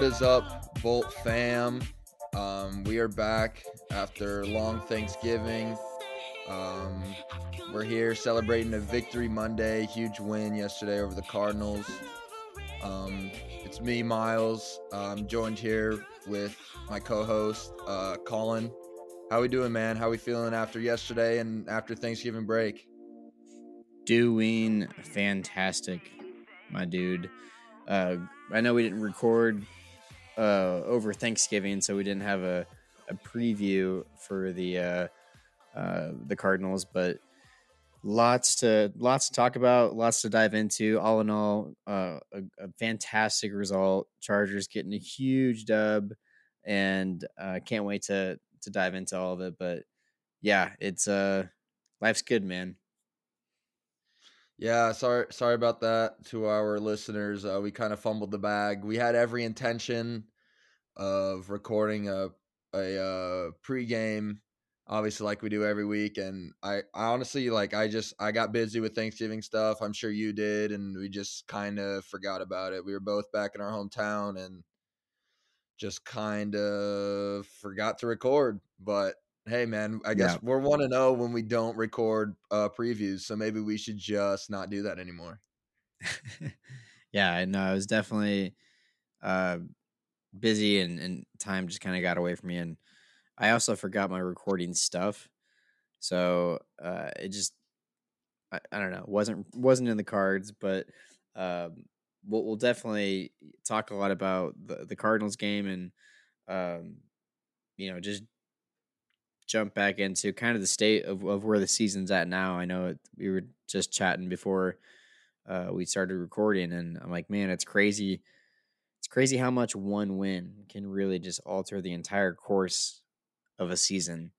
What is up, Bolt fam? Um, we are back after long Thanksgiving. Um, we're here celebrating a victory Monday, huge win yesterday over the Cardinals. Um, it's me, Miles. I'm joined here with my co-host, uh, Colin. How we doing, man? How we feeling after yesterday and after Thanksgiving break? Doing fantastic, my dude. Uh, I know we didn't record uh, over Thanksgiving, so we didn't have a, a preview for the uh, uh, the Cardinals, but lots to lots to talk about, lots to dive into. All in all, uh, a, a fantastic result. Chargers getting a huge dub, and uh, can't wait to to dive into all of it. But yeah, it's uh, life's good, man. Yeah, sorry sorry about that to our listeners. Uh, we kind of fumbled the bag. We had every intention of recording a a uh, pregame, obviously like we do every week. And I, I honestly like I just I got busy with Thanksgiving stuff. I'm sure you did, and we just kind of forgot about it. We were both back in our hometown and just kind of forgot to record. But hey man i guess yeah. we're one to know when we don't record uh previews so maybe we should just not do that anymore yeah i know i was definitely uh busy and, and time just kind of got away from me and i also forgot my recording stuff so uh it just I, I don't know wasn't wasn't in the cards but um we'll, we'll definitely talk a lot about the, the cardinals game and um you know just jump back into kind of the state of, of where the season's at now. I know it, we were just chatting before uh, we started recording, and I'm like, man, it's crazy. Crazy how much one win can really just alter the entire course of a season.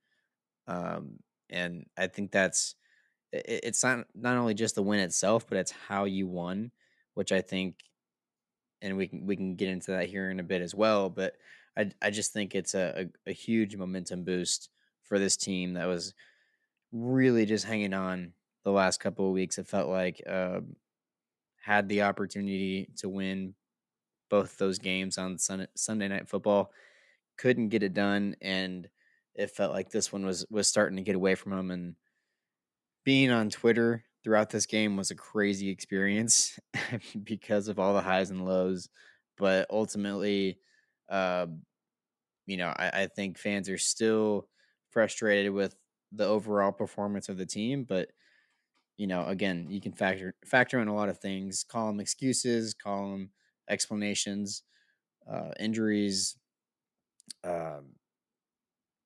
Um, and I think that's it, it's not not only just the win itself, but it's how you won, which I think, and we can we can get into that here in a bit as well. But I I just think it's a, a, a huge momentum boost for this team that was really just hanging on the last couple of weeks. It felt like uh, had the opportunity to win both those games on Sunday, night football, couldn't get it done, and it felt like this one was was starting to get away from them. And being on Twitter throughout this game was a crazy experience because of all the highs and lows. But ultimately, uh, you know, I, I think fans are still frustrated with the overall performance of the team, but you know, again, you can factor factor in a lot of things. Call them excuses, call them explanations, uh, injuries, um,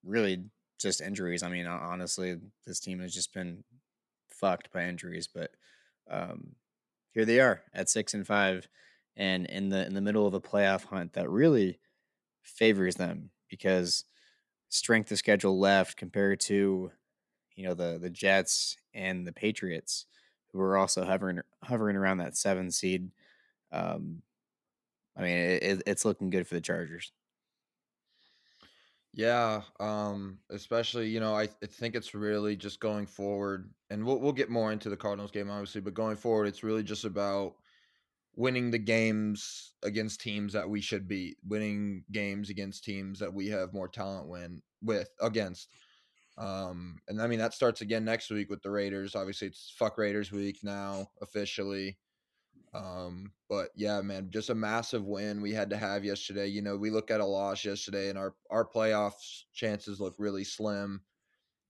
really just injuries. I mean, honestly, this team has just been fucked by injuries, but um, here they are at six and five, and in the in the middle of a playoff hunt that really favors them because strength of schedule left compared to you know the the Jets and the Patriots who are also hovering hovering around that seven seed. Um, I mean, it, it's looking good for the Chargers. Yeah, um, especially you know I, I think it's really just going forward, and we'll we'll get more into the Cardinals game obviously, but going forward, it's really just about winning the games against teams that we should beat, winning games against teams that we have more talent win with against. Um, and I mean that starts again next week with the Raiders. Obviously, it's fuck Raiders week now officially. Um, but yeah, man, just a massive win we had to have yesterday. You know, we look at a loss yesterday, and our our playoffs chances look really slim.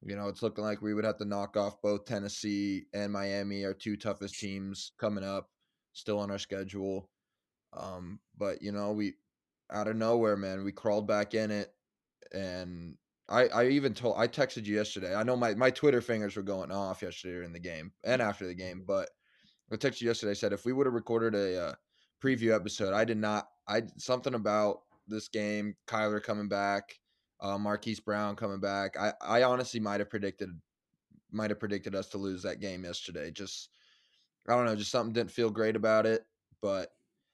You know, it's looking like we would have to knock off both Tennessee and Miami, our two toughest teams coming up still on our schedule. Um, but you know, we out of nowhere, man, we crawled back in it, and I I even told I texted you yesterday. I know my my Twitter fingers were going off yesterday in the game and after the game, but I texted you yesterday. I said if we would have recorded a uh, preview episode, I did not. I something about this game, Kyler coming back, uh, Marquise Brown coming back. I I honestly might have predicted might have predicted us to lose that game yesterday. Just I don't know, just something didn't feel great about it. But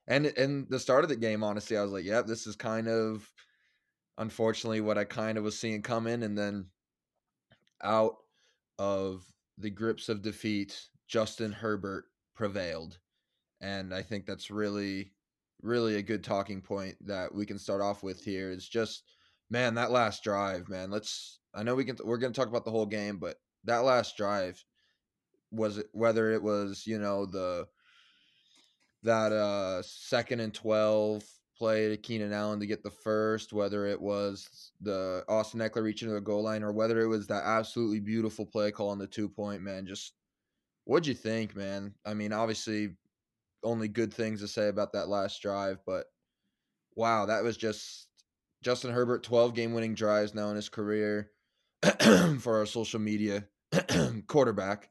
and and the start of the game, honestly, I was like, yeah, this is kind of unfortunately what I kind of was seeing coming. And then out of the grips of defeat, Justin Herbert prevailed. And I think that's really, really a good talking point that we can start off with here. Is just man that last drive, man. Let's. I know we can. We're going to talk about the whole game, but that last drive was it whether it was you know the that uh second and 12 play to Keenan Allen to get the first, whether it was the Austin Ekeler reaching to the goal line or whether it was that absolutely beautiful play call on the two point, man. Just what'd you think, man? I mean, obviously only good things to say about that last drive, but wow, that was just Justin Herbert 12 game winning drives now in his career for our social media quarterback.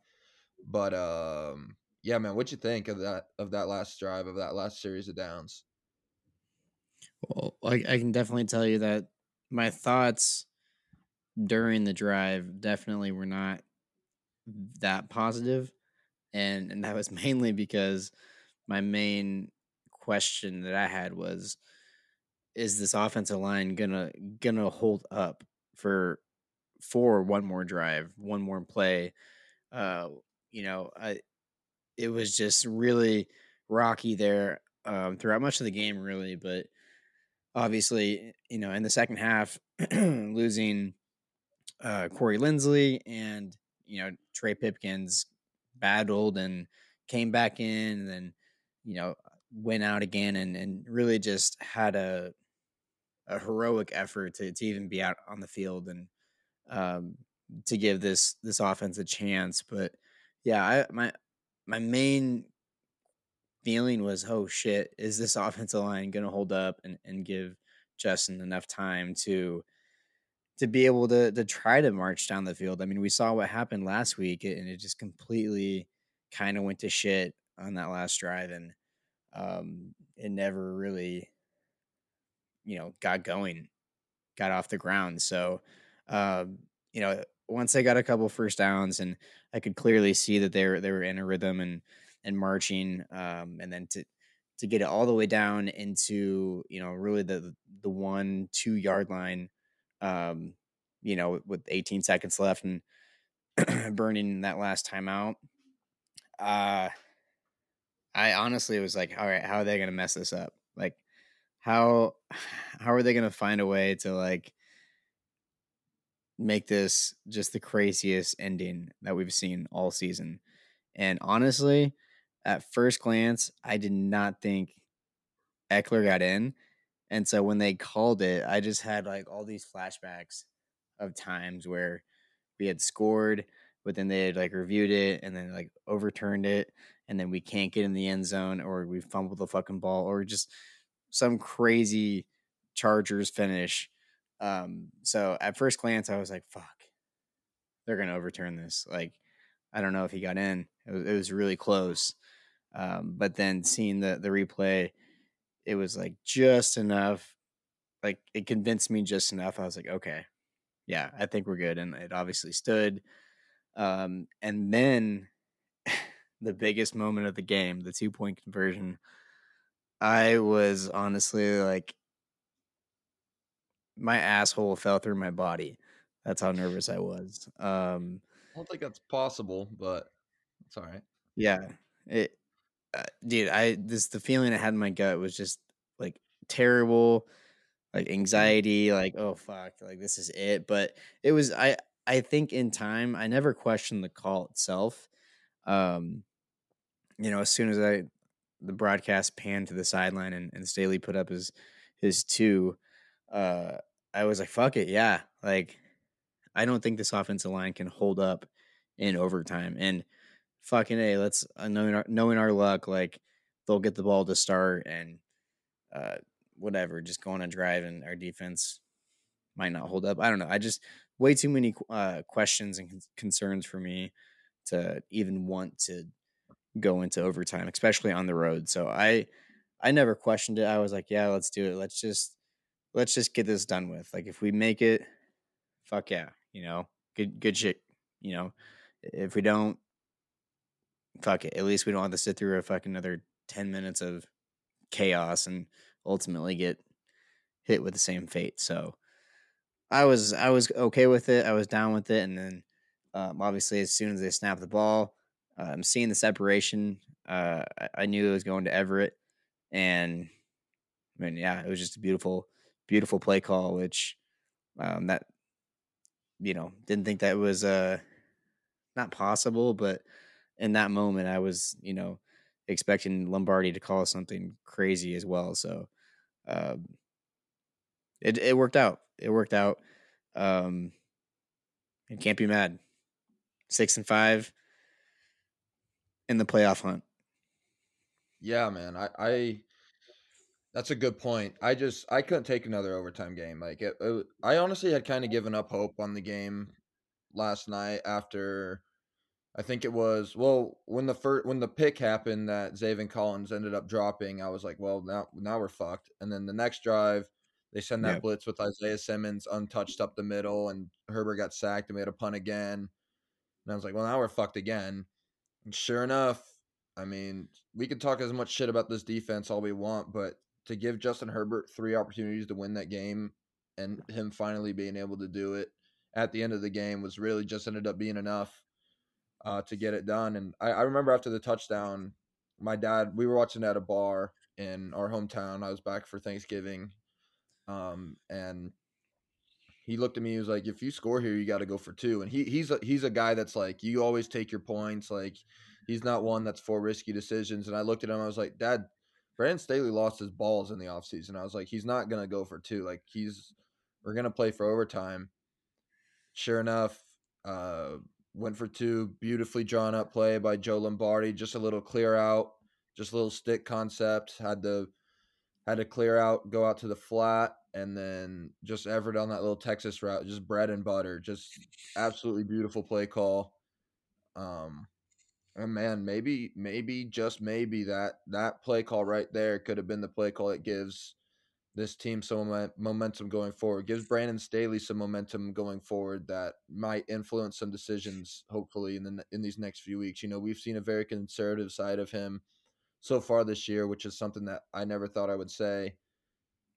But um yeah, man, what'd you think of that of that last drive of that last series of downs? Well, I, I can definitely tell you that my thoughts during the drive definitely were not that positive, and and that was mainly because my main question that I had was, is this offensive line gonna gonna hold up for for one more drive, one more play? Uh, you know, I it was just really rocky there um, throughout much of the game, really. But obviously, you know, in the second half, losing uh, Corey Linsley and you know Trey Pipkins battled and came back in, and then you know went out again and and really just had a a heroic effort to to even be out on the field and um, to give this this offense a chance. But yeah, I my my main feeling was, oh shit, is this offensive line going to hold up and, and give Justin enough time to to be able to to try to march down the field? I mean, we saw what happened last week, and it just completely kind of went to shit on that last drive, and um, it never really, you know, got going, got off the ground. So, um, you know, once they got a couple first downs, and I could clearly see that they were they were in a rhythm and and marching, um, and then to to get it all the way down into you know really the the one two yard line, um, you know, with 18 seconds left and burning that last timeout. Uh, I honestly was like, all right, how are they gonna mess this up? Like, how how are they gonna find a way to like make this just the craziest ending that we've seen all season? And honestly, at first glance, I did not think Ekeler got in. And so when they called it, I just had like all these flashbacks of times where we had scored, but then they had like reviewed it and then like overturned it. And then we can't get in the end zone or we fumbled the fucking ball or just some crazy Chargers finish. Um, so at first glance, I was like, fuck, they're going to overturn this. Like, I don't know if he got in. It was, it was really close. Um, but then seeing the the replay, it was like just enough. Like it convinced me just enough. I was like, okay, yeah, I think we're good. And it obviously stood. Um, and then the biggest moment of the game, the two point conversion. I was honestly like, my asshole fell through my body. That's how nervous I was. Um, I don't think that's possible, but it's all right. Yeah, it uh, dude, I this the feeling I had in my gut was just like terrible, like mm-hmm. anxiety, like oh fuck, like this is it. But it was I I think in time I never questioned the call itself. Um, you know, as soon as I the broadcast panned to the sideline and, and Staley put up his his two, uh, I was like, fuck it, yeah. Like I don't think this offensive line can hold up in overtime. And fucking a let's uh, knowing our, knowing our luck like they'll get the ball to start and uh whatever just go on a drive and our defense might not hold up. I don't know i just way too many uh questions and con- concerns for me to even want to go into overtime especially on the road so i i never questioned it i was like yeah let's do it let's just let's just get this done with like if we make it fuck yeah you know good good shit you know if we don't fuck it. At least we don't have to sit through a fucking another 10 minutes of chaos and ultimately get hit with the same fate. So I was I was okay with it. I was down with it. And then um, obviously as soon as they snap the ball, I'm um, seeing the separation. Uh, I, I knew it was going to Everett, and I mean, yeah, it was just a beautiful, beautiful play call, which um, that you know didn't think that was uh not possible, but in that moment, I was you know expecting Lombardi to call something crazy as well. So um, it it worked out. It worked out. Um, and can't be mad. Six and five in the playoff hunt. Yeah, man. I, I that's a good point. I just I couldn't take another overtime game. Like it, it I honestly had kind of given up hope on the game last night after I think it was well when the first when the pick happened that Zaven Collins ended up dropping. I was like, well now now we're fucked. And then the next drive, they send that yep. blitz with Isaiah Simmons untouched up the middle, and Herbert got sacked and made a punt again. And I was like, well now we're fucked again. And sure enough, I mean, we could talk as much shit about this defense all we want, but to give Justin Herbert three opportunities to win that game and him finally being able to do it at the end of the game was really just ended up being enough uh, to get it done. And I, I remember after the touchdown, my dad, we were watching at a bar in our hometown. I was back for Thanksgiving. Um, and he looked at me. He was like, "If you score here, you got to go for two. And he he's a, he's a guy that's like, you always take your points. Like, he's not one that's for risky decisions. And I looked at him. I was like, Dad, Brandon Staley lost his balls in the offseason. I was like, he's not gonna go for two. Like, he's we're gonna play for overtime. Sure enough, uh, went for two. Beautifully drawn up play by Joe Lombardi. Just a little clear out, just a little stick concept. Had to had to clear out, go out to the flat, and then just Everett on that little Texas route, just bread and butter. Just absolutely beautiful play call. Um, and man, maybe, maybe, just maybe that that play call right there could have been the play call that gives this team some momentum going forward. Gives Brandon Staley some momentum going forward that might influence some decisions. Hopefully, in the in these next few weeks, you know, we've seen a very conservative side of him so far this year, which is something that I never thought I would say,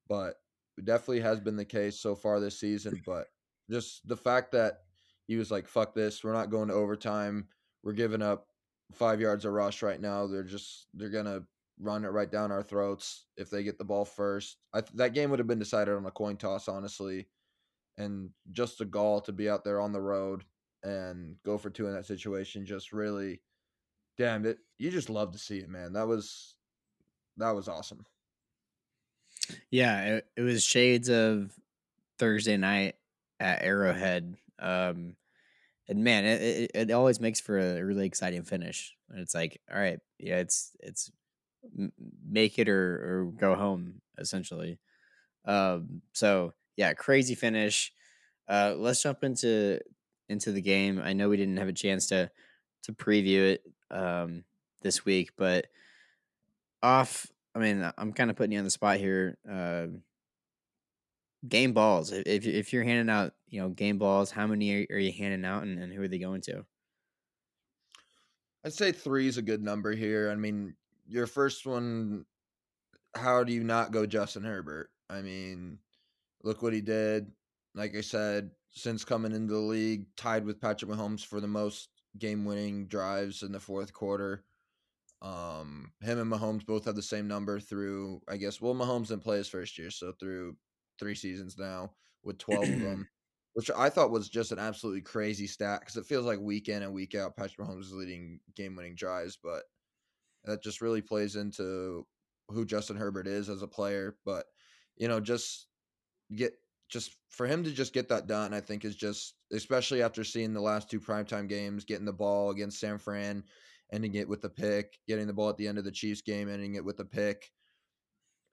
but definitely has been the case so far this season. But just the fact that he was like, "Fuck this, we're not going to overtime. We're giving up five yards of rush right now. They're just they're gonna run it right down our throats if they get the ball first. I, that game would have been decided on a coin toss, honestly. And just a gall to be out there on the road and go for two in that situation, just really, damn it. You just love to see it, man. That was that was awesome. Yeah, it, it was shades of Thursday night at Arrowhead. Um, and man, it, it, it always makes for a really exciting finish. And it's like, all right, yeah, it's it's make it or or go home essentially. Um, so yeah, crazy finish. Uh, let's jump into into the game. I know we didn't have a chance to to preview it um, this week, but off. I mean, I'm kind of putting you on the spot here. Uh, game balls. If if you're handing out, you know, game balls, how many are, you handing out, and, and who are they going to? I'd say three is a good number here. I mean, your first one, how do you not go Justin Herbert? I mean, look what he did. Like I said, since coming into the league, tied with Patrick Mahomes for the most game-winning drives in the fourth quarter. Um, him and Mahomes both have the same number through, I guess. Well, Mahomes didn't play his first year, so through three seasons now with twelve of them, which I thought was just an absolutely crazy stat because it feels like week in and week out, Patrick Mahomes is leading game-winning drives, but that just really plays into who Justin Herbert is as a player. But you know, just get just for him to just get that done, I think is just especially after seeing the last two primetime games, getting the ball against San Fran, ending it with the pick, getting the ball at the end of the Chiefs game, ending it with the pick.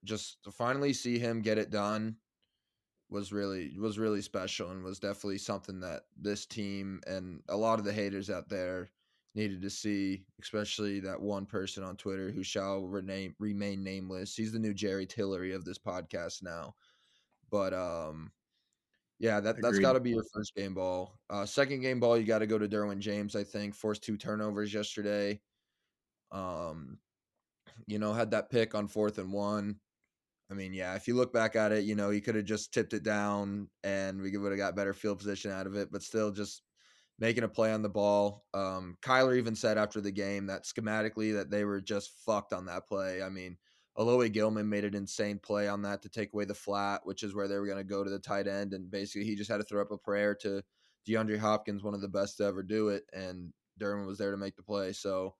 Just to finally see him get it done was really was really special and was definitely something that this team and a lot of the haters out there needed to see, especially that one person on Twitter who shall rename, remain nameless. He's the new Jerry Tillery of this podcast now. But um, yeah, that Agreed. that's got to be your first game ball. Uh, second game ball, you got to go to Derwin James. I think forced two turnovers yesterday. Um, you know, had that pick on fourth and one. I mean, yeah, if you look back at it, you know, he could have just tipped it down and we would have got better field position out of it, but still just making a play on the ball. Um, Kyler even said after the game that schematically that they were just fucked on that play. I mean, Alohi Gilman made an insane play on that to take away the flat, which is where they were going to go to the tight end. And basically, he just had to throw up a prayer to DeAndre Hopkins, one of the best to ever do it. And Derwin was there to make the play. So,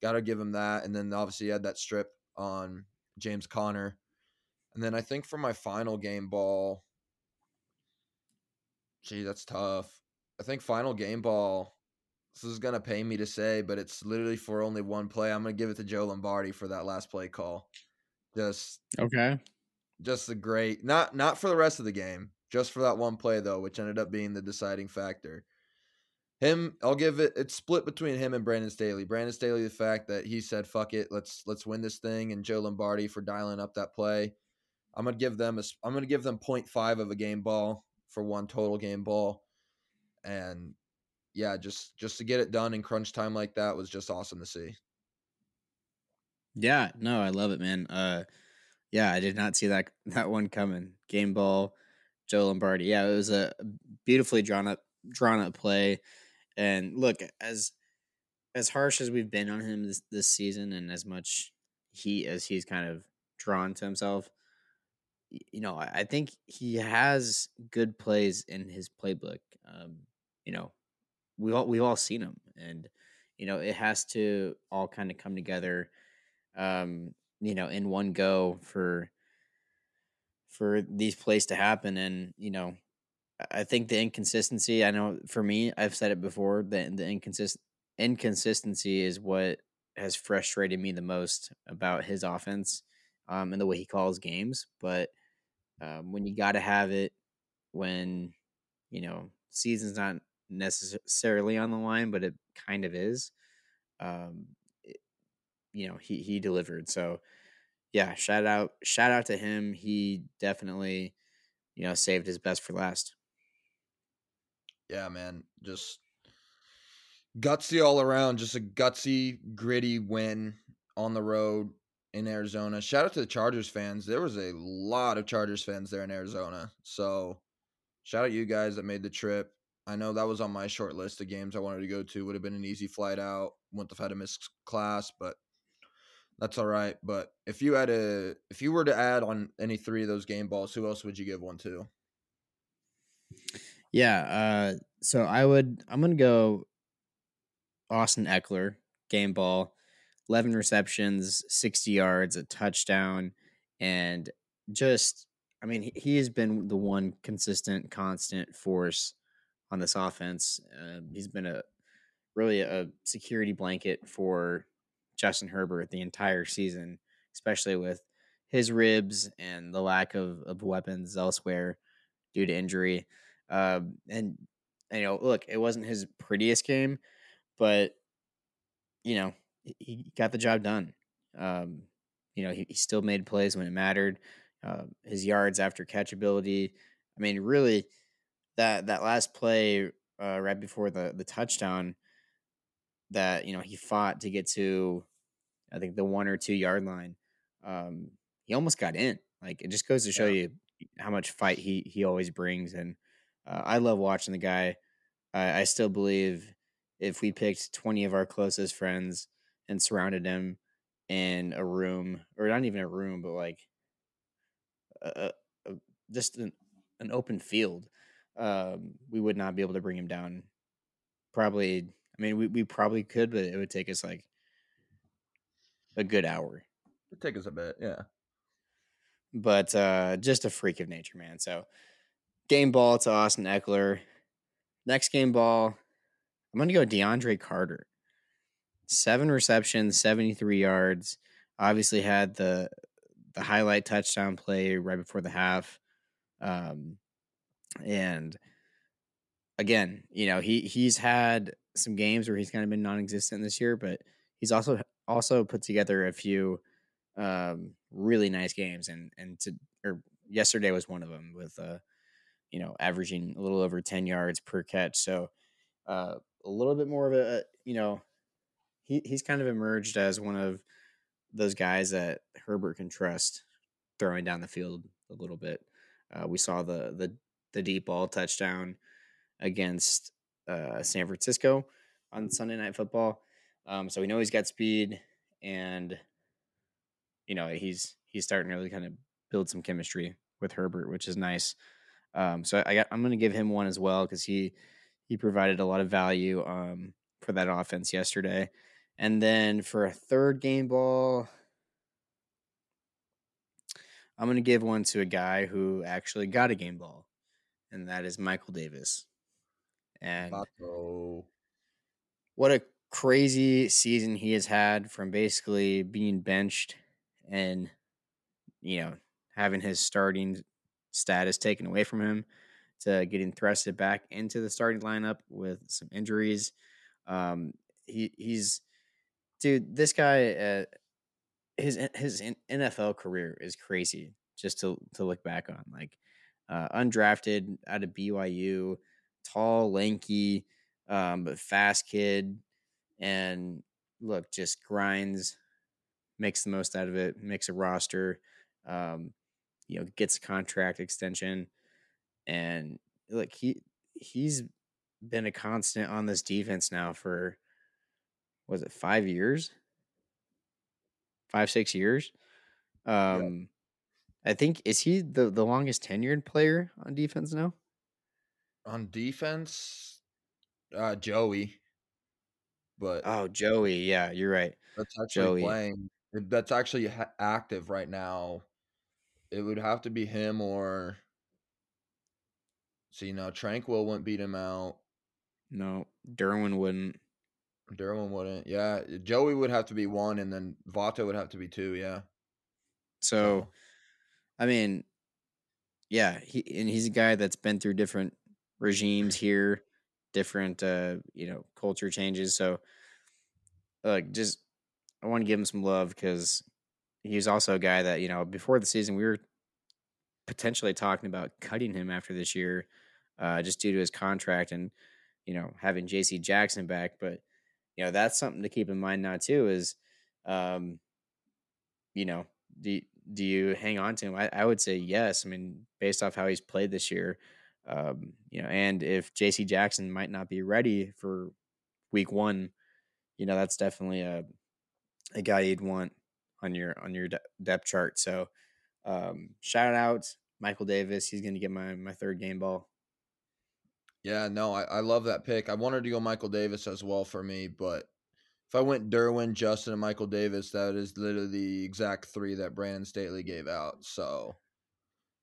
got to give him that. And then obviously, he had that strip on James Conner. And then I think for my final game ball, gee, that's tough. I think final game ball. This is gonna pay me to say, but it's literally for only one play. I'm gonna give it to Joe Lombardi for that last play call. Just okay. Just a great not not for the rest of the game, just for that one play though, which ended up being the deciding factor. Him, I'll give it. It's split between him and Brandon Staley. Brandon Staley, the fact that he said "fuck it, let's let's win this thing," and Joe Lombardi for dialing up that play. I'm gonna give them a. I'm gonna give them 0.5 of a game ball for one total game ball, and yeah, just just to get it done in crunch time like that was just awesome to see. Yeah, no, I love it, man. Uh, yeah, I did not see that that one coming. Game ball, Joe Lombardi. Yeah, it was a beautifully drawn up drawn up play. And look, as as harsh as we've been on him this this season, and as much he as he's kind of drawn to himself, you know, I think he has good plays in his playbook. Um, you know, we all we've all seen him, and you know, it has to all kind of come together um, you know, in one go for for these plays to happen. And you know, I think the inconsistency. I know for me, I've said it before that the inconsist inconsistency is what has frustrated me the most about his offense um, and the way he calls games. But um, when you got to have it, when you know season's not necessarily on the line, but it kind of is. Um, you know he he delivered. So yeah, shout out shout out to him. He definitely you know saved his best for last. Yeah, man, just gutsy all around. Just a gutsy, gritty win on the road in Arizona. Shout out to the Chargers fans. There was a lot of Chargers fans there in Arizona. So shout out you guys that made the trip. I know that was on my short list of games I wanted to go to. Would have been an easy flight out. Wouldn't have had to miss class, but that's all right. But if you had a if you were to add on any three of those game balls, who else would you give one to? Yeah, uh, so I would I'm gonna go Austin Ekeler, game ball, eleven receptions, sixty yards, a touchdown, and just I mean he has been the one consistent, constant force on this offense. Uh, he's been a really a security blanket for Justin Herbert the entire season, especially with his ribs and the lack of, of weapons elsewhere due to injury. Um, and you know, look, it wasn't his prettiest game, but you know, he got the job done. Um, you know, he, he still made plays when it mattered. Uh, his yards after catchability. I mean, really, that that last play uh, right before the the touchdown that you know he fought to get to I think the one or two yard line. Um, he almost got in. Like it just goes to show yeah. you how much fight he he always brings, and uh, I love watching the guy. I, I still believe if we picked twenty of our closest friends and surrounded him in a room, or not even a room, but like a, a, just an, an open field, um, we would not be able to bring him down. Probably, I mean, we, we probably could, but it would take us like a good hour. It take us a bit, yeah. But uh, just a freak of nature, man. So game ball to Austin Ekeler. Next game ball, I'm gonna go DeAndre Carter. Seven receptions, 73 yards. Obviously had the the highlight touchdown play right before the half. Um, and again, you know, he he's had some games where he's kind of been non-existent this year, but he's also also put together a few um, really nice games, and and to or yesterday was one of them with uh, you know averaging a little over ten yards per catch. So uh, a little bit more of a you know he he's kind of emerged as one of those guys that Herbert can trust throwing down the field a little bit. Uh, we saw the the the deep ball touchdown against uh, San Francisco on Sunday Night Football. Um, so we know he's got speed, and you know he's he's starting to really kind of build some chemistry with Herbert, which is nice. Um, so I got, I'm going to give him one as well because he he provided a lot of value um, for that offense yesterday. And then for a third game ball, I'm going to give one to a guy who actually got a game ball, and that is Michael Davis. And Vato. what a crazy season he has had from basically being benched and, you know, having his starting status taken away from him to getting thrusted back into the starting lineup with some injuries. Um, he he's dude, this guy, uh, his his NFL career is crazy. Just to to look back on, like uh, undrafted out of BYU, tall, lanky, um, but fast kid, and look, just grinds, makes the most out of it, makes a roster, um, you know, gets a contract extension, and look, he he's been a constant on this defense now for was it five years, five six years. Um, I think is he the the longest tenured player on defense now? On defense, uh, Joey. But Oh, Joey. Yeah, you're right. that's actually Joey. playing. That's actually ha- active right now. It would have to be him or. See now, Tranquill wouldn't beat him out. No, Derwin wouldn't. Derwin wouldn't. Yeah, Joey would have to be one, and then Vato would have to be two. Yeah. So, So I mean, yeah, he and he's a guy that's been through different regimes here, different uh, you know, culture changes. So, like, just I want to give him some love because he's also a guy that you know before the season we were potentially talking about cutting him after this year, uh, just due to his contract and you know having J.C. Jackson back. But you know that's something to keep in mind now too. Is um, you know do do you hang on to him? I, I would say yes. I mean, based off how he's played this year, um, you know, and if J.C. Jackson might not be ready for week one, you know, that's definitely a a guy you'd want on your on your de- depth chart. So, um, shout out Michael Davis. He's going to get my my third game ball. yeah, no, I, I love that pick. I wanted to go Michael Davis as well for me, but if I went Derwin, Justin, and Michael Davis, that is literally the exact three that Brandon Staley gave out. So,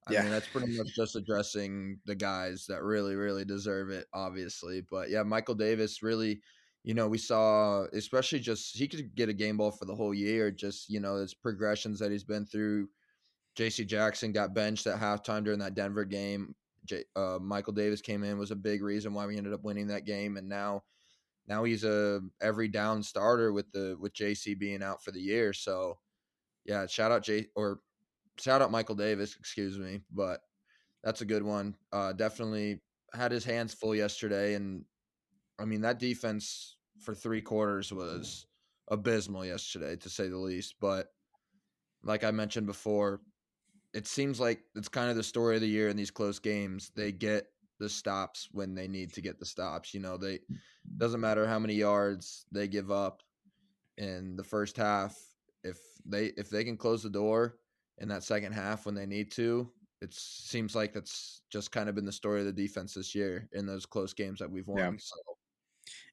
I Yeah. mean, that's pretty much just addressing the guys that really, really deserve it, obviously. But yeah, Michael Davis really, you know, we saw, especially just he could get a game ball for the whole year. Just you know, his progressions that he's been through. J.C. Jackson got benched at halftime during that Denver game. J, uh, Michael Davis came in was a big reason why we ended up winning that game, and now now he's a every down starter with the with JC being out for the year. So yeah, shout out J or shout out Michael Davis, excuse me, but that's a good one. Uh, definitely had his hands full yesterday, and I mean that defense for three quarters was abysmal yesterday, to say the least. But like I mentioned before, it seems like it's kind of the story of the year in these close games. They get the stops when they need to get the stops. You know, they doesn't matter how many yards they give up in the first half. If they if they can close the door in that second half when they need to, it seems like that's just kind of been the story of the defense this year in those close games that we've won. Yeah. So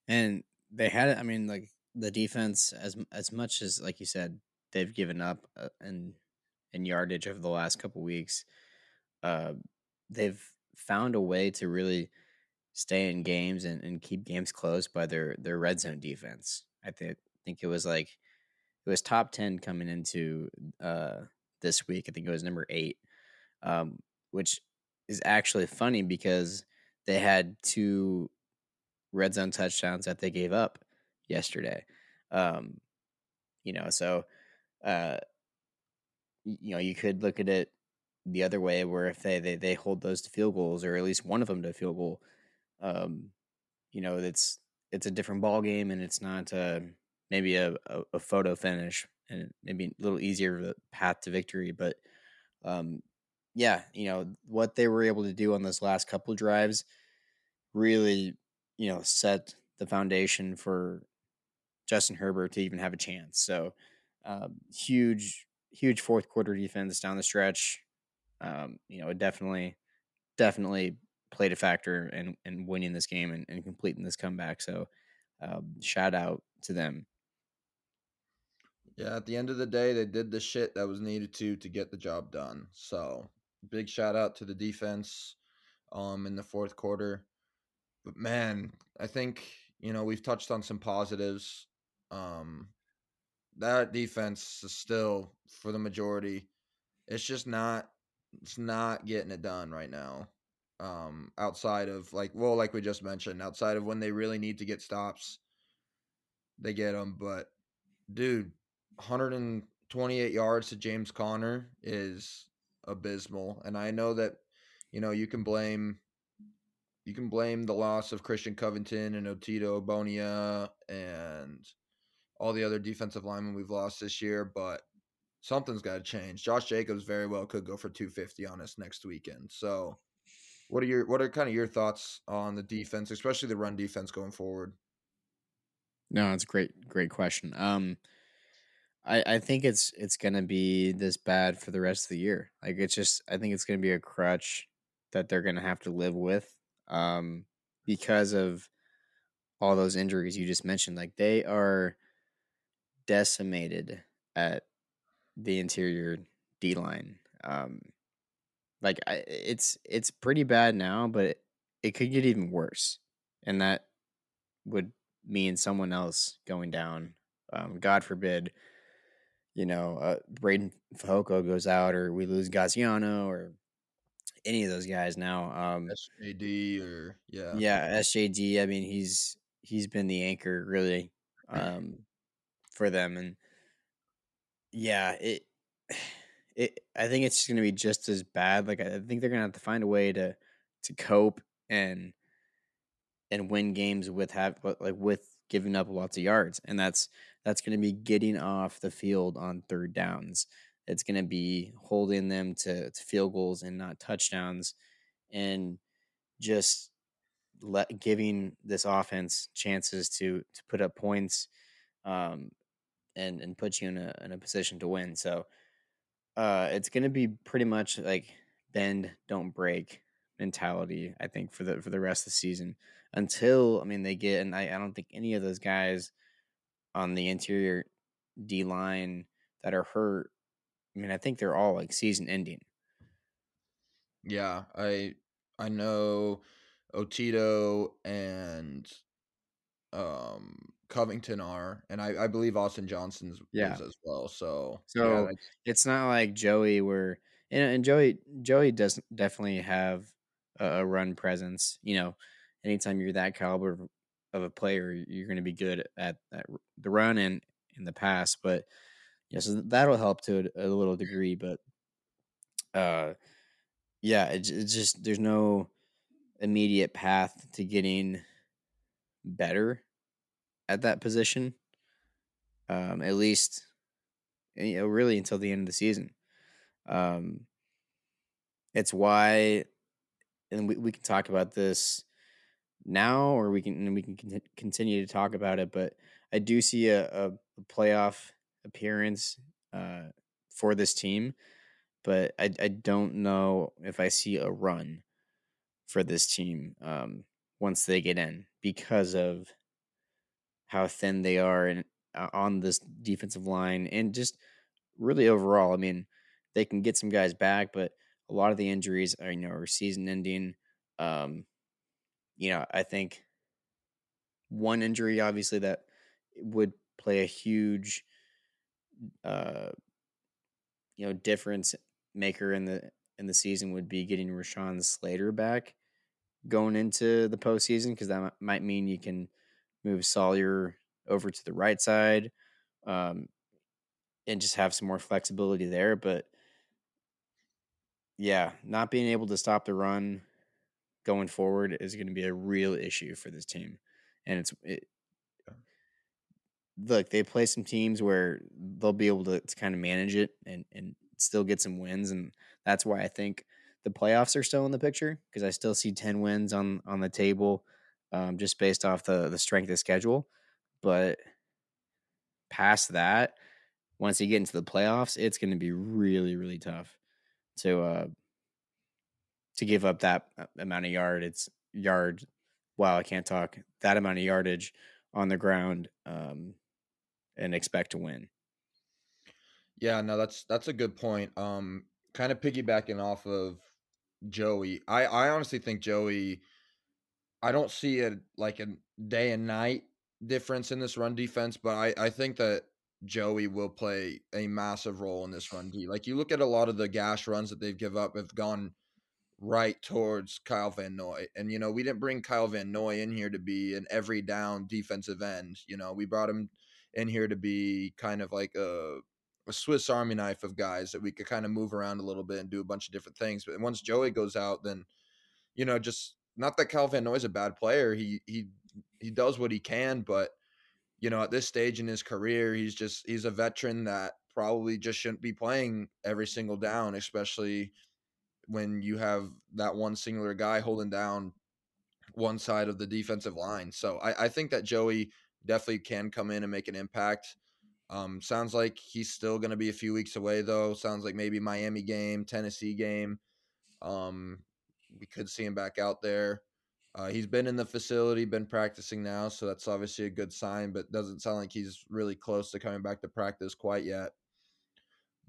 And they had it. I mean, like the defense, as as much as like you said, they've given up uh, in in yardage over the last couple weeks. Uh, they've found a way to really stay in games and, and keep games close by their their red zone defense. I think think it was like it was top ten coming into uh, this week. I think it was number eight, um, which is actually funny because they had two red zone touchdowns that they gave up yesterday. Um, you know, so uh, you know you could look at it the other way, where if they they they hold those to field goals or at least one of them to field goal, um, you know, it's it's a different ball game and it's not uh, maybe a, a, a photo finish and maybe a little easier of a path to victory, but um, yeah, you know what they were able to do on those last couple drives really, you know, set the foundation for Justin Herbert to even have a chance. So, um, huge, huge fourth quarter defense down the stretch. Um, you know, definitely, definitely played a factor in, in winning this game and, and completing this comeback. So, um, shout out to them. Yeah, at the end of the day, they did the shit that was needed to to get the job done. So, big shout out to the defense um in the fourth quarter. But man, I think, you know, we've touched on some positives. Um that defense is still for the majority. It's just not it's not getting it done right now. Um outside of like well like we just mentioned, outside of when they really need to get stops, they get them, but dude, 128 yards to James Conner is abysmal. And I know that, you know, you can blame you can blame the loss of Christian Covington and Otito Ogbonnia and all the other defensive linemen we've lost this year, but something's got to change. Josh Jacobs very well could go for 250 on us next weekend. So, what are your what are kind of your thoughts on the defense, especially the run defense going forward? No, it's a great, great question. Um, I, I think it's it's gonna be this bad for the rest of the year. Like it's just I think it's gonna be a crutch that they're gonna have to live with. Um because of all those injuries you just mentioned. Like they are decimated at the interior D line. Um like I, it's it's pretty bad now, but it, it could get even worse. And that would mean someone else going down. Um, God forbid you know, uh, Breiden Fehoko goes out, or we lose Gaziano, or any of those guys now. Um, SJD or yeah, yeah, SJD. I mean, he's he's been the anchor really um, for them, and yeah, it it. I think it's going to be just as bad. Like I think they're going to have to find a way to to cope and and win games with have like with giving up lots of yards, and that's that's going to be getting off the field on third downs. It's going to be holding them to, to field goals and not touchdowns, and just let giving this offense chances to to put up points, um, and and put you in a in a position to win. So, uh, it's going to be pretty much like bend don't break mentality. I think for the for the rest of the season until I mean they get and I, I don't think any of those guys on the interior D line that are hurt. I mean, I think they're all like season ending. Yeah, I I know Otito and um Covington are, and I, I believe Austin Johnson's yeah. as well. So so yeah, it's not like Joey where and, and Joey Joey does definitely have a, a, run presence. You know, anytime you're that caliber of a player, you're going to be good at, at the run and in the pass. But yeah, so that'll help to a, a little degree. But uh, yeah, it's it just there's no immediate path to getting better at that position. Um, at least, you know, really until the end of the season. Um, it's why, and we, we can talk about this now, or we can we can continue to talk about it. But I do see a, a playoff appearance uh, for this team, but I I don't know if I see a run for this team um, once they get in because of how thin they are and uh, on this defensive line and just really overall. I mean, they can get some guys back, but a lot of the injuries are you know are season ending. Um, you know, I think one injury, obviously, that would play a huge, uh, you know, difference maker in the in the season would be getting Rashawn Slater back going into the postseason because that might mean you can move Salyer over to the right side um, and just have some more flexibility there. But yeah, not being able to stop the run going forward is going to be a real issue for this team. And it's it, look, they play some teams where they'll be able to, to kind of manage it and and still get some wins, and that's why I think the playoffs are still in the picture because I still see ten wins on on the table, um, just based off the the strength of schedule. But past that, once you get into the playoffs, it's going to be really, really tough to uh to give up that uh, amount of yard. It's yard. Wow, I can't talk. That amount of yardage on the ground um, and expect to win. Yeah, no, that's that's a good point. Um, kind of piggybacking off of Joey, I I honestly think Joey. I don't see it like a day and night difference in this run defense, but I I think that Joey will play a massive role in this run D. Like you look at a lot of the gash runs that they've give up have gone right towards Kyle Van Noy. And you know, we didn't bring Kyle Van Noy in here to be an every down defensive end. You know, we brought him in here to be kind of like a a Swiss Army knife of guys that we could kind of move around a little bit and do a bunch of different things. But once Joey mm-hmm. goes out, then you know, just not that Kyle Van Noy is a bad player. He he he does what he can, but you know, at this stage in his career, he's just he's a veteran that probably just shouldn't be playing every single down, especially when you have that one singular guy holding down one side of the defensive line. So I, I think that Joey definitely can come in and make an impact. Um, sounds like he's still going to be a few weeks away, though. Sounds like maybe Miami game, Tennessee game. Um, we could see him back out there. Uh, he's been in the facility, been practicing now, so that's obviously a good sign. But doesn't sound like he's really close to coming back to practice quite yet.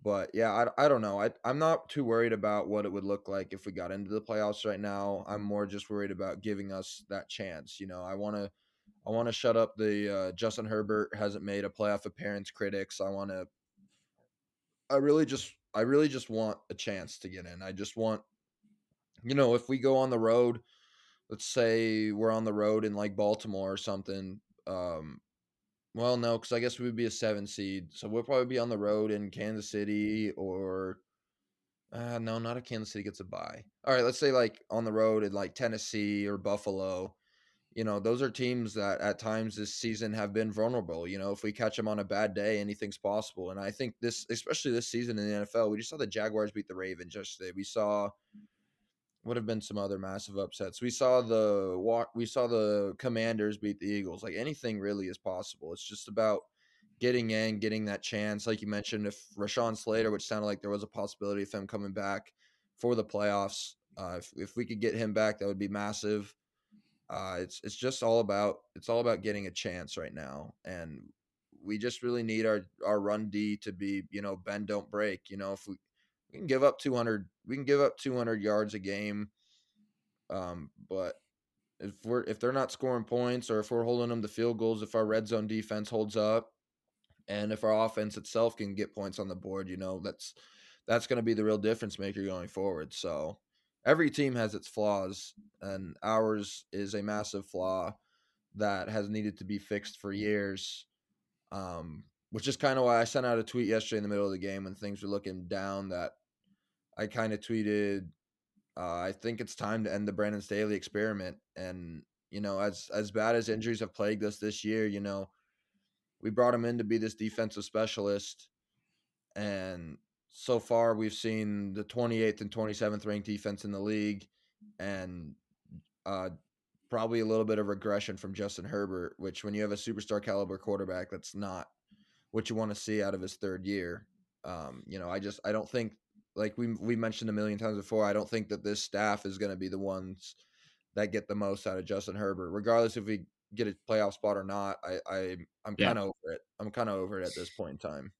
But yeah, I, I don't know. I I'm not too worried about what it would look like if we got into the playoffs right now. I'm more just worried about giving us that chance. You know, I want to I want to shut up the uh, Justin Herbert hasn't made a playoff appearance critics. I want to. I really just, I really just want a chance to get in. I just want, you know, if we go on the road, let's say we're on the road in like Baltimore or something. Um, well, no, because I guess we would be a seven seed, so we'll probably be on the road in Kansas City or. Uh, no, not if Kansas City gets a bye. All right, let's say like on the road in like Tennessee or Buffalo you know, those are teams that at times this season have been vulnerable. You know, if we catch them on a bad day, anything's possible. And I think this, especially this season in the NFL, we just saw the Jaguars beat the Ravens yesterday. We saw would have been some other massive upsets. We saw the we saw the Commanders beat the Eagles. Like anything really is possible. It's just about getting in, getting that chance. Like you mentioned, if Rashawn Slater, which sounded like there was a possibility of him coming back for the playoffs, uh, if if we could get him back, that would be massive. Uh, it's it's just all about it's all about getting a chance right now, and we just really need our our run D to be you know bend don't break. You know if we we can give up 200 we can give up 200 yards a game, um, but if we're if they're not scoring points or if we're holding them to field goals, if our red zone defense holds up, and if our offense itself can get points on the board, you know that's that's going to be the real difference maker going forward. So every team has its flaws, and ours is a massive flaw that has needed to be fixed for years. Um, which is kind of why I sent out a tweet yesterday in the middle of the game when things were looking down. That I kind of tweeted, uh, "I think it's time to end the Brandon Staley experiment." And you know, as as bad as injuries have plagued us this year, you know, we brought him in to be this defensive specialist, and so far we've seen the 28th and 27th ranked defense in the league and uh, probably a little bit of regression from Justin Herbert, which when you have a superstar caliber quarterback, that's not what you want to see out of his third year. Um, you know, I just I don't think like we we mentioned a million times before, I don't think that this staff is going to be the ones that get the most out of Justin Herbert, regardless if we get a playoff spot or not. I, I I'm kind of over it. I'm kind of over it at this point in time.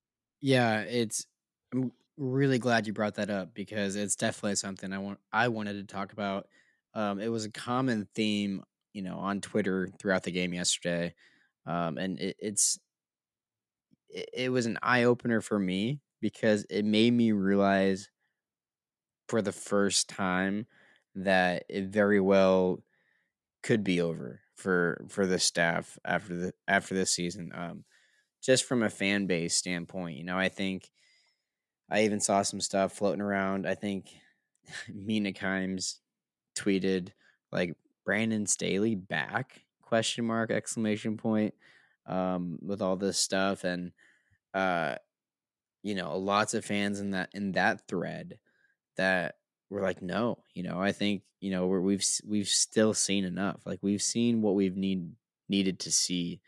Yeah, it's I'm really glad you brought that up because it's definitely something I want I wanted to talk about. Um, it was a common theme, you know, on Twitter throughout the game yesterday, um, and it, it's it, it was an eye opener for me because it made me realize for the first time that it very well could be over for for the staff after the after this season. Um, just from a fan base standpoint, you know, I think I even saw some stuff floating around. I think Mina Kimes tweeted like Brandon Staley back question mark exclamation point um, with all this stuff and uh, you know lots of fans in that in that thread that were like no you know I think you know we're, we've we've still seen enough like we've seen what we've need needed to see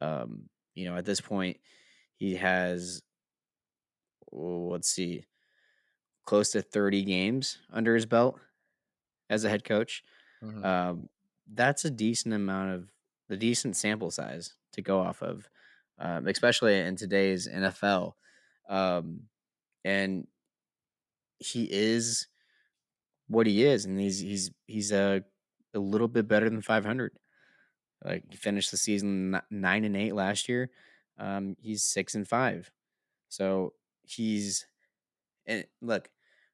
um, you know at this point he has let's see, close to 30 games under his belt as a head coach. Mm-hmm. Um, that's a decent amount of a decent sample size to go off of, um, especially in today's NFL. Um, and he is what he is, and he's he's he's a a little bit better than 500. Like he finished the season nine and eight last year. Um, he's six and five, so he's and look,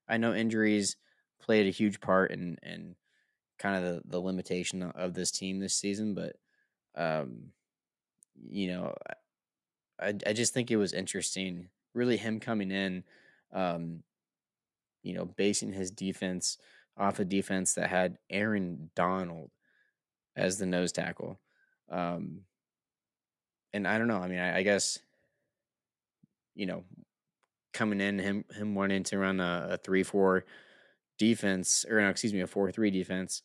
I know injuries played a huge part in in kind of the, the limitation of this team this season, but um, you know, I I just think it was interesting, really him coming in, um, you know, basing his defense off a defense that had Aaron Donald as the nose tackle. Um, and I don't know. I mean, I, I guess you know, coming in him him wanting to run a, a three four defense or no, excuse me, a four three defense.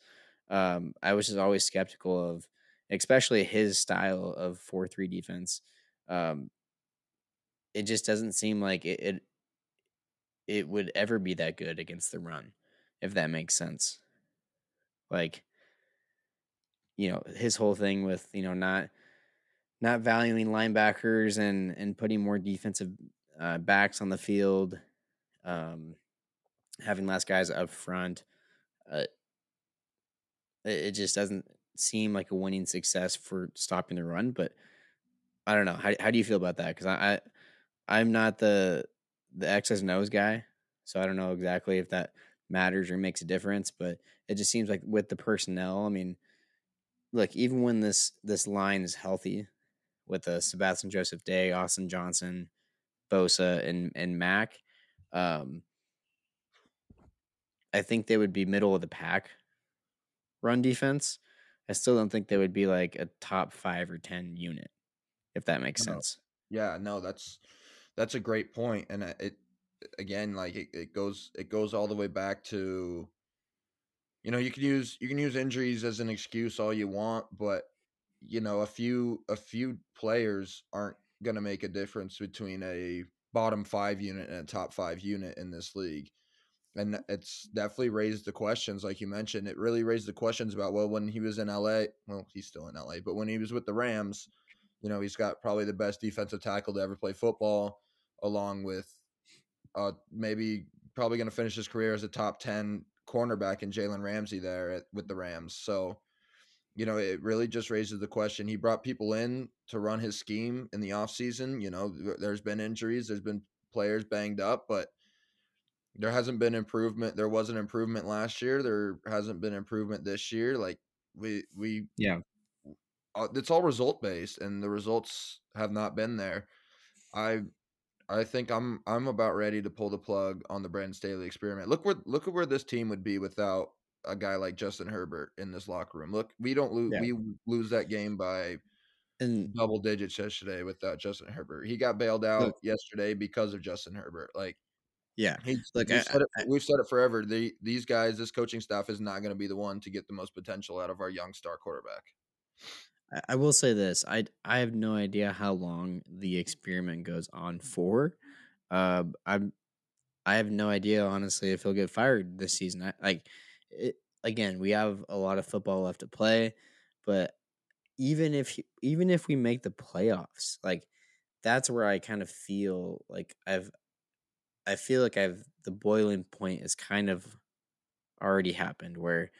Um, I was just always skeptical of, especially his style of four three defense. Um, it just doesn't seem like it, it it would ever be that good against the run, if that makes sense. Like, you know, his whole thing with you know not not valuing linebackers and and putting more defensive uh, backs on the field, um, having less guys up front. Uh, it, it just doesn't seem like a winning success for stopping the run. But I don't know. How how do you feel about that? Because I, I I'm not the the X's and guy, so I don't know exactly if that matters or makes a difference. But it just seems like with the personnel, I mean, look, even when this this line is healthy, with uh, Sebastian Joseph Day, Austin Johnson, Bosa, and and Mack. Um, I think they would be middle of the pack run defense. I still don't think they would be like a top five or ten unit, if that makes no. sense. Yeah, no, that's that's a great point, and uh, it again like it, it goes it goes all the way back to you know you can use you can use injuries as an excuse all you want, but you know a few a few players aren't going to make a difference between a bottom five unit and a top five unit in this league. And it's definitely raised the questions like you mentioned it really raised the questions about well when he was in la well he's still in la but when he was with the rams you know he's got probably the best defensive tackle to ever play football along with uh maybe probably going to finish his career as a top 10 cornerback in jalen ramsey there at, with the rams. So you know, it really just raises the question. He brought people in to run his scheme in the offseason. You know, there's been injuries, there's been players banged up, but there hasn't been improvement. There was an improvement last year. There hasn't been improvement this year. Like we we yeah, uh, it's all result based, and the results have not been there. I I think I'm I'm about ready to pull the plug on the Brandon Staley experiment. Look where look at where this team would be without a guy like Justin Herbert in this locker room. Look, we don't lose. Yeah. We lose that game by and double digits yesterday without Justin Herbert. He got bailed out look, yesterday because of Justin Herbert. Like, yeah, look, we've, I, said it, I, we've said it forever. The, these guys, this coaching staff is not going to be the one to get the most potential out of our young star quarterback. I will say this: I I have no idea how long the experiment goes on for. Uh, I'm I have no idea honestly if he'll get fired this season. I, like it, again, we have a lot of football left to play, but even if even if we make the playoffs, like that's where I kind of feel like I've I feel like I've the boiling point is kind of already happened where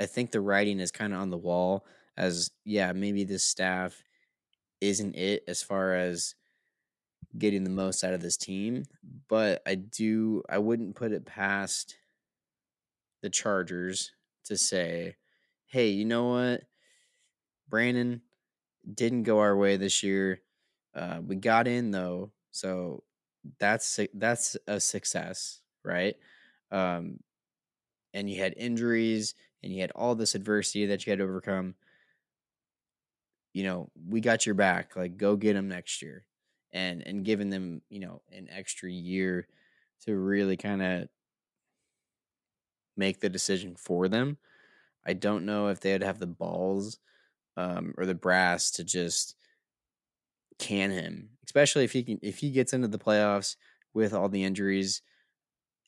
I think the writing is kind of on the wall as yeah, maybe this staff isn't it as far as getting the most out of this team, but I do I wouldn't put it past the Chargers to say, hey, you know what? Brandon didn't go our way this year. Uh, we got in though, so that's that's a success, right? Um, and you had injuries and you had all this adversity that you had to overcome. You know, we got your back. Like, go get them next year, and and giving them you know an extra year to really kind of make the decision for them. I don't know if they'd have the balls um, or the brass to just can him, especially if he can if he gets into the playoffs, with all the injuries,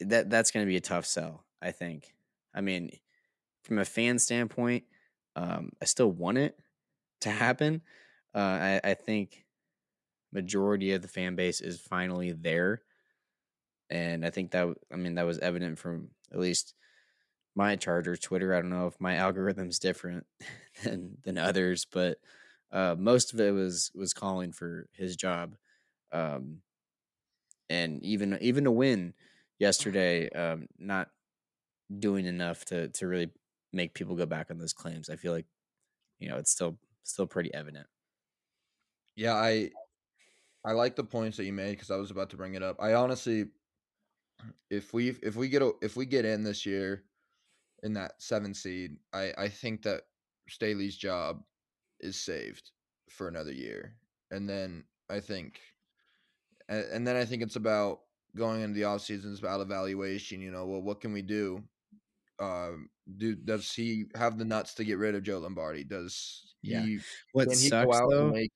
that that's going to be a tough sell. I think. I mean, from a fan standpoint, um, I still want it to happen. Uh, I, I think majority of the fan base is finally there, and I think that I mean that was evident from at least my Chargers Twitter. I don't know if my algorithm's different than than others, but uh, most of it was was calling for his job, um, and even even a win yesterday, um, not doing enough to to really make people go back on those claims. I feel like you know it's still still pretty evident. Yeah, I I like the points that you made because I was about to bring it up. I honestly, if we if we get a, if we get in this year in that seven seed, I I think that Staley's job is saved for another year, and then I think, and, and then I think it's about going into the off seasons about evaluation. You know, well, what can we do? Um, do does he have the nuts to get rid of Joe Lombardi? Does Yeah. he? What he sucks though, make?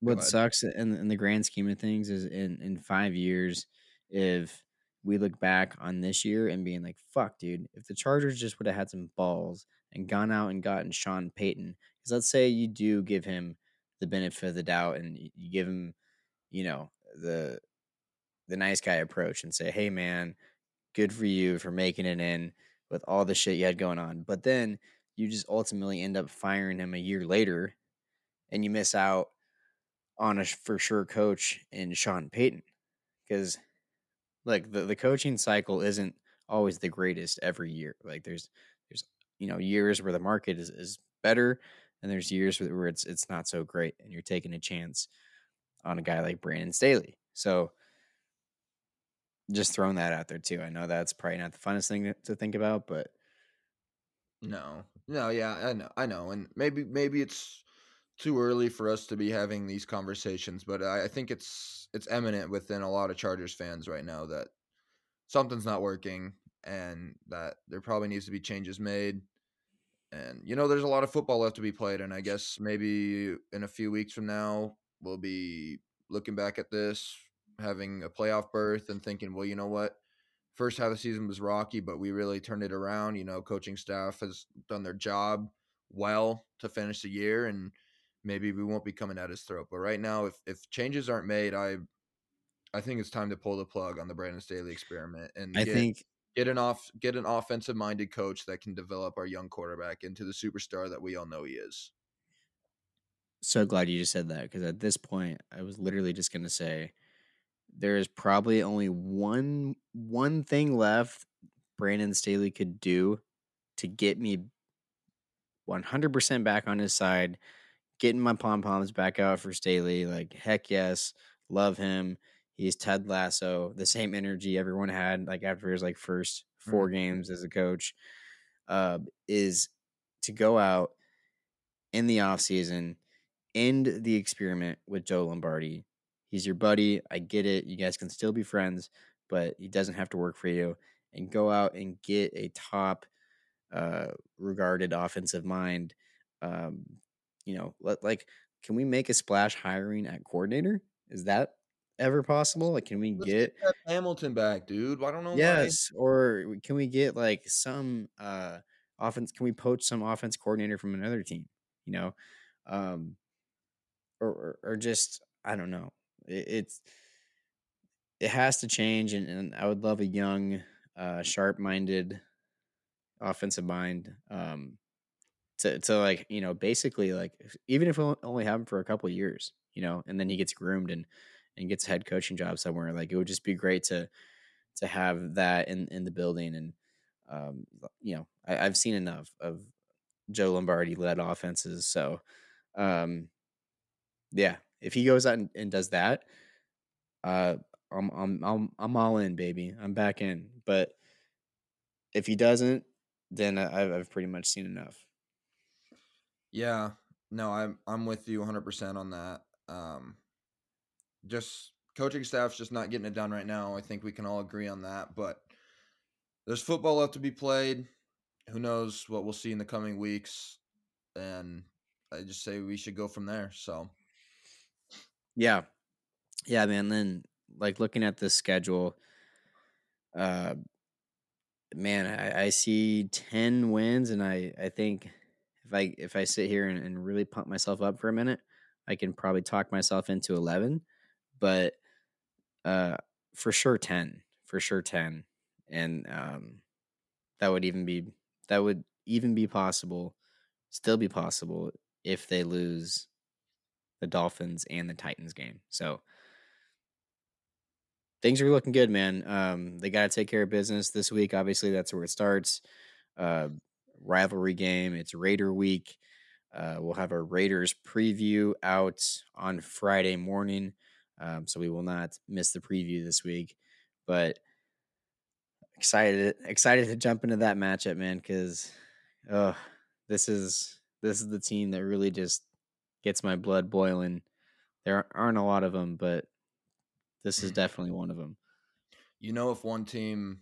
What sucks in in the grand scheme of things is in in five years, if we look back on this year and being like, "Fuck, dude," if the Chargers just would have had some balls and gone out and gotten Sean Payton, because let's say you do give him the benefit of the doubt and you give him, you know, the the nice guy approach and say, "Hey, man, good for you for making it in with all the shit you had going on," but then you just ultimately end up firing him a year later, and you miss out on a for sure coach in Sean Payton because like the, the coaching cycle isn't always the greatest every year. Like there's there's you know years where the market is, is better and there's years where it's it's not so great and you're taking a chance on a guy like Brandon Staley. So just throwing that out there too. I know that's probably not the funnest thing to think about, but No, no, yeah, I know, I know, and maybe maybe it's too early for us to be having these conversations, but I, I think it's it's eminent within a lot of Chargers fans right now that something's not working and that there probably needs to be changes made. And you know, there's a lot of football left to be played, and I guess maybe in a few weeks from now we'll be looking back at this, having a playoff berth, and thinking, well, you know what? First half of the season was rocky, but we really turned it around. You know, coaching staff has done their job well to finish the year, and maybe we won't be coming at his throat. But right now, if if changes aren't made, I I think it's time to pull the plug on the Brandon Staley experiment and I get think get an off get an offensive minded coach that can develop our young quarterback into the superstar that we all know he is. so glad you just said that because at this point I was literally just gonna say there is probably only one one thing left Brandon Staley could do to get me 100% back on his side, getting my pom poms back out for Staley. Like, heck yes, love him. He's Ted Lasso, the same energy everyone had like after his like first 4 games as a coach. Uh, is to go out in the offseason, end the experiment with Joe Lombardi. He's your buddy. I get it. You guys can still be friends, but he doesn't have to work for you. And go out and get a top uh, regarded offensive mind. Um, you know, let, like, can we make a splash hiring at coordinator? Is that ever possible? Like, can we get get Hamilton back, dude. I don't know why. yes, or can we get like some uh offense? Can we poach some offense coordinator from another team? You know, um, or or, or just I don't know. It, it's it has to change, and, and I would love a young, uh, sharp-minded offensive mind. Um, to, to like you know basically like even if we only have him for a couple years you know and then he gets groomed and and gets a head coaching job somewhere like it would just be great to to have that in in the building and um you know I, i've seen enough of joe lombardi led offenses so um yeah if he goes out and, and does that uh I'm, I'm i'm i'm all in baby i'm back in but if he doesn't then i've, I've pretty much seen enough Yeah, no, I'm I'm with you 100% on that. Um, just coaching staff's just not getting it done right now. I think we can all agree on that. But there's football left to be played. Who knows what we'll see in the coming weeks? And I just say we should go from there. So Yeah. Yeah, man. Then like looking at the schedule, uh, man, I, I see ten wins, and I I think I if I sit here and, and really pump myself up for a minute, I can probably talk myself into eleven, but uh, for sure ten, for sure ten, and um, that would even be that would even be possible, still be possible if they lose the Dolphins and the Titans game. So things are looking good, man. Um, they got to take care of business this week. Obviously, that's where it starts. Uh, rivalry game. It's Raider week. Uh, we'll have a Raiders preview out on Friday morning, um, so we will not miss the preview this week. But excited, excited to jump into that matchup, man, because oh, this is this is the team that really just gets my blood boiling. There aren't a lot of them, but this is definitely one of them. You know, if one team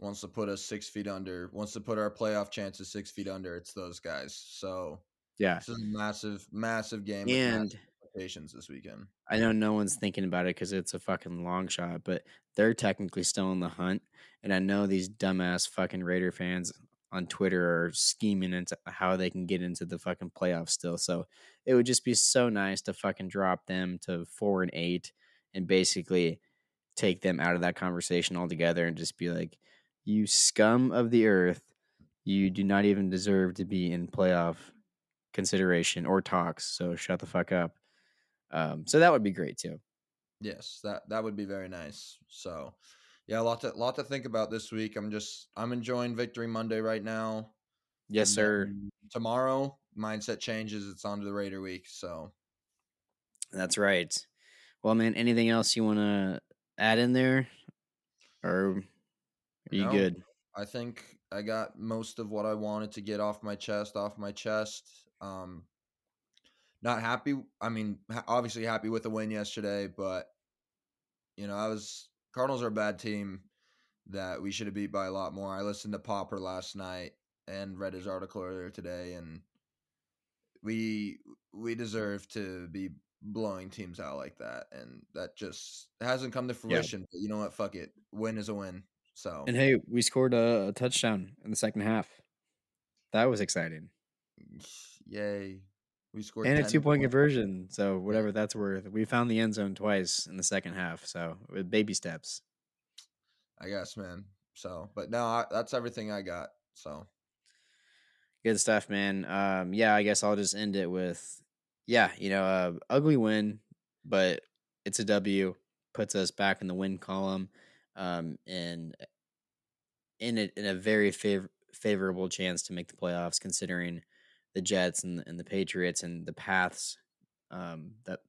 wants to put us six feet under, wants to put our playoff chances six feet under, it's those guys. So yeah, this is a massive, massive game. And expectations this weekend. I know no one's thinking about it because it's a fucking long shot, but they're technically still in the hunt. And I know these dumbass fucking Raider fans on Twitter are scheming into how they can get into the fucking playoffs still. So it would just be so nice to fucking drop them to four and eight and basically take them out of that conversation altogether and just be like, you scum of the earth, you do not even deserve to be in playoff consideration or talks. So shut the fuck up. Um, so that would be great too. Yes, that that would be very nice. So yeah, a lot to lot to think about this week. I'm just I'm enjoying Victory Monday right now. Yes, sir. Tomorrow, mindset changes. It's on to the Raider week. So that's right. Well, man, anything else you want to add in there, or you no, good? I think I got most of what I wanted to get off my chest. Off my chest. Um, not happy. I mean, obviously happy with the win yesterday, but you know, I was Cardinals are a bad team that we should have beat by a lot more. I listened to Popper last night and read his article earlier today, and we we deserve to be blowing teams out like that, and that just hasn't come to fruition. Yeah. But you know what? Fuck it. Win is a win. So and hey, we scored a, a touchdown in the second half. That was exciting. Yay! We scored and a two point conversion. So whatever yeah. that's worth. We found the end zone twice in the second half. So with baby steps. I guess, man. So, but no, I, that's everything I got. So good stuff, man. Um, yeah, I guess I'll just end it with, yeah, you know, uh, ugly win, but it's a W. Puts us back in the win column, um, and in a, in a very favor- favorable chance to make the playoffs, considering the Jets and, and the Patriots and the paths um, that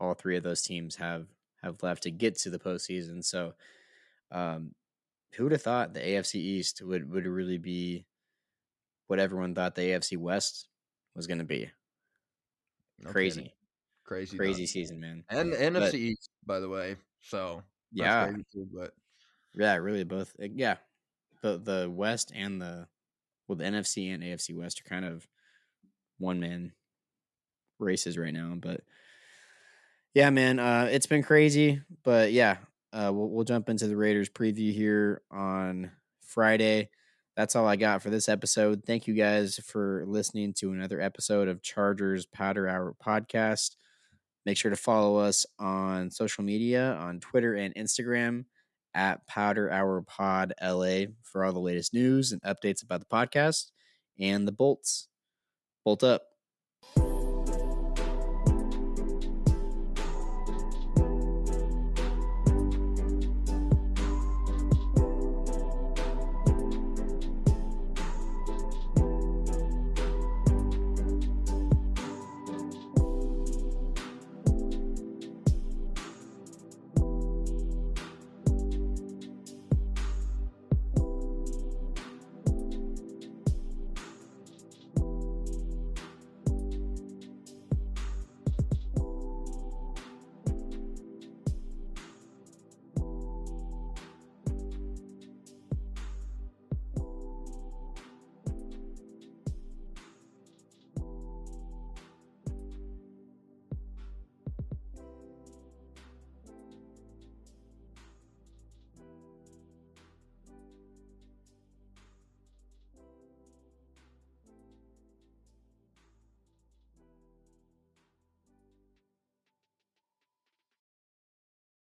all three of those teams have have left to get to the postseason. So, um, who would have thought the AFC East would would really be what everyone thought the AFC West was going to be? No crazy, kidding. crazy, crazy season, man. And the NFC East, by the way. So yeah, too, but yeah, really both. Eh, yeah, the the West and the well, the NFC and AFC West are kind of one man races right now. But yeah, man, uh, it's been crazy. But yeah, uh, we'll, we'll jump into the Raiders preview here on Friday. That's all I got for this episode. Thank you guys for listening to another episode of Chargers Powder Hour podcast. Make sure to follow us on social media on Twitter and Instagram at Powder Hour Pod LA for all the latest news and updates about the podcast and the Bolts. Bolt up.